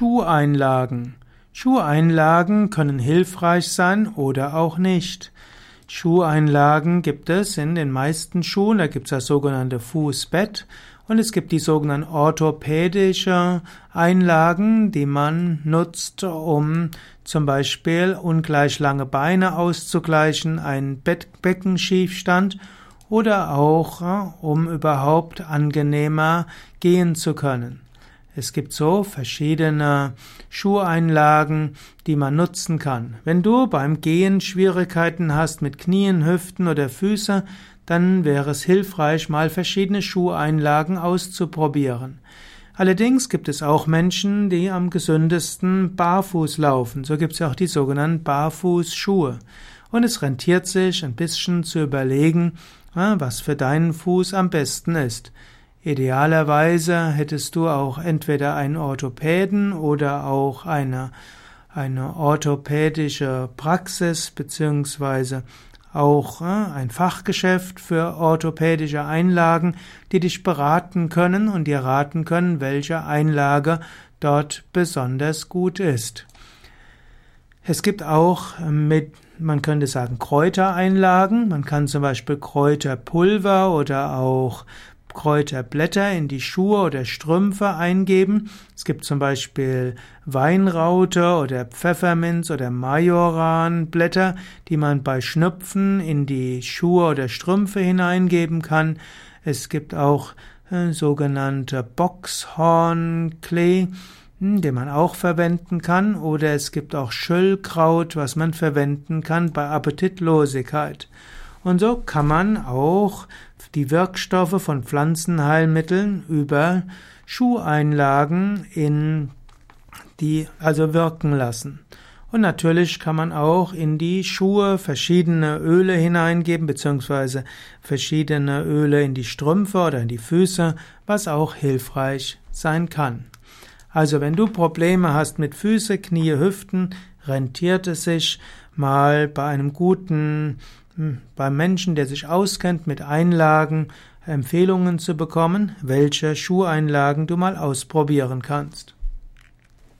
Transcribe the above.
Schuheinlagen. Schuheinlagen können hilfreich sein oder auch nicht. Schuheinlagen gibt es in den meisten Schuhen, da gibt es das sogenannte Fußbett und es gibt die sogenannten orthopädische Einlagen, die man nutzt, um zum Beispiel ungleich lange Beine auszugleichen, einen Beckenschiefstand oder auch um überhaupt angenehmer gehen zu können. Es gibt so verschiedene Schuheinlagen, die man nutzen kann. Wenn du beim Gehen Schwierigkeiten hast mit Knien, Hüften oder Füße, dann wäre es hilfreich, mal verschiedene Schuheinlagen auszuprobieren. Allerdings gibt es auch Menschen, die am gesündesten barfuß laufen. So gibt es auch die sogenannten Barfußschuhe. Und es rentiert sich ein bisschen zu überlegen, was für deinen Fuß am besten ist. Idealerweise hättest du auch entweder einen Orthopäden oder auch eine, eine orthopädische Praxis beziehungsweise auch äh, ein Fachgeschäft für orthopädische Einlagen, die dich beraten können und dir raten können, welche Einlage dort besonders gut ist. Es gibt auch mit, man könnte sagen, Kräutereinlagen. Man kann zum Beispiel Kräuterpulver oder auch Kräuterblätter in die Schuhe oder Strümpfe eingeben. Es gibt zum Beispiel Weinraute oder Pfefferminz oder Majoranblätter, die man bei Schnupfen in die Schuhe oder Strümpfe hineingeben kann. Es gibt auch äh, sogenannte Boxhornklee, hm, den man auch verwenden kann, oder es gibt auch Schöllkraut, was man verwenden kann bei Appetitlosigkeit. Und so kann man auch die Wirkstoffe von Pflanzenheilmitteln über Schuheinlagen in die also wirken lassen. Und natürlich kann man auch in die Schuhe verschiedene Öle hineingeben, beziehungsweise verschiedene Öle in die Strümpfe oder in die Füße, was auch hilfreich sein kann. Also wenn du Probleme hast mit Füße, Knie, Hüften, rentiert es sich mal bei einem guten beim Menschen, der sich auskennt mit Einlagen, Empfehlungen zu bekommen, welche Schuheinlagen du mal ausprobieren kannst.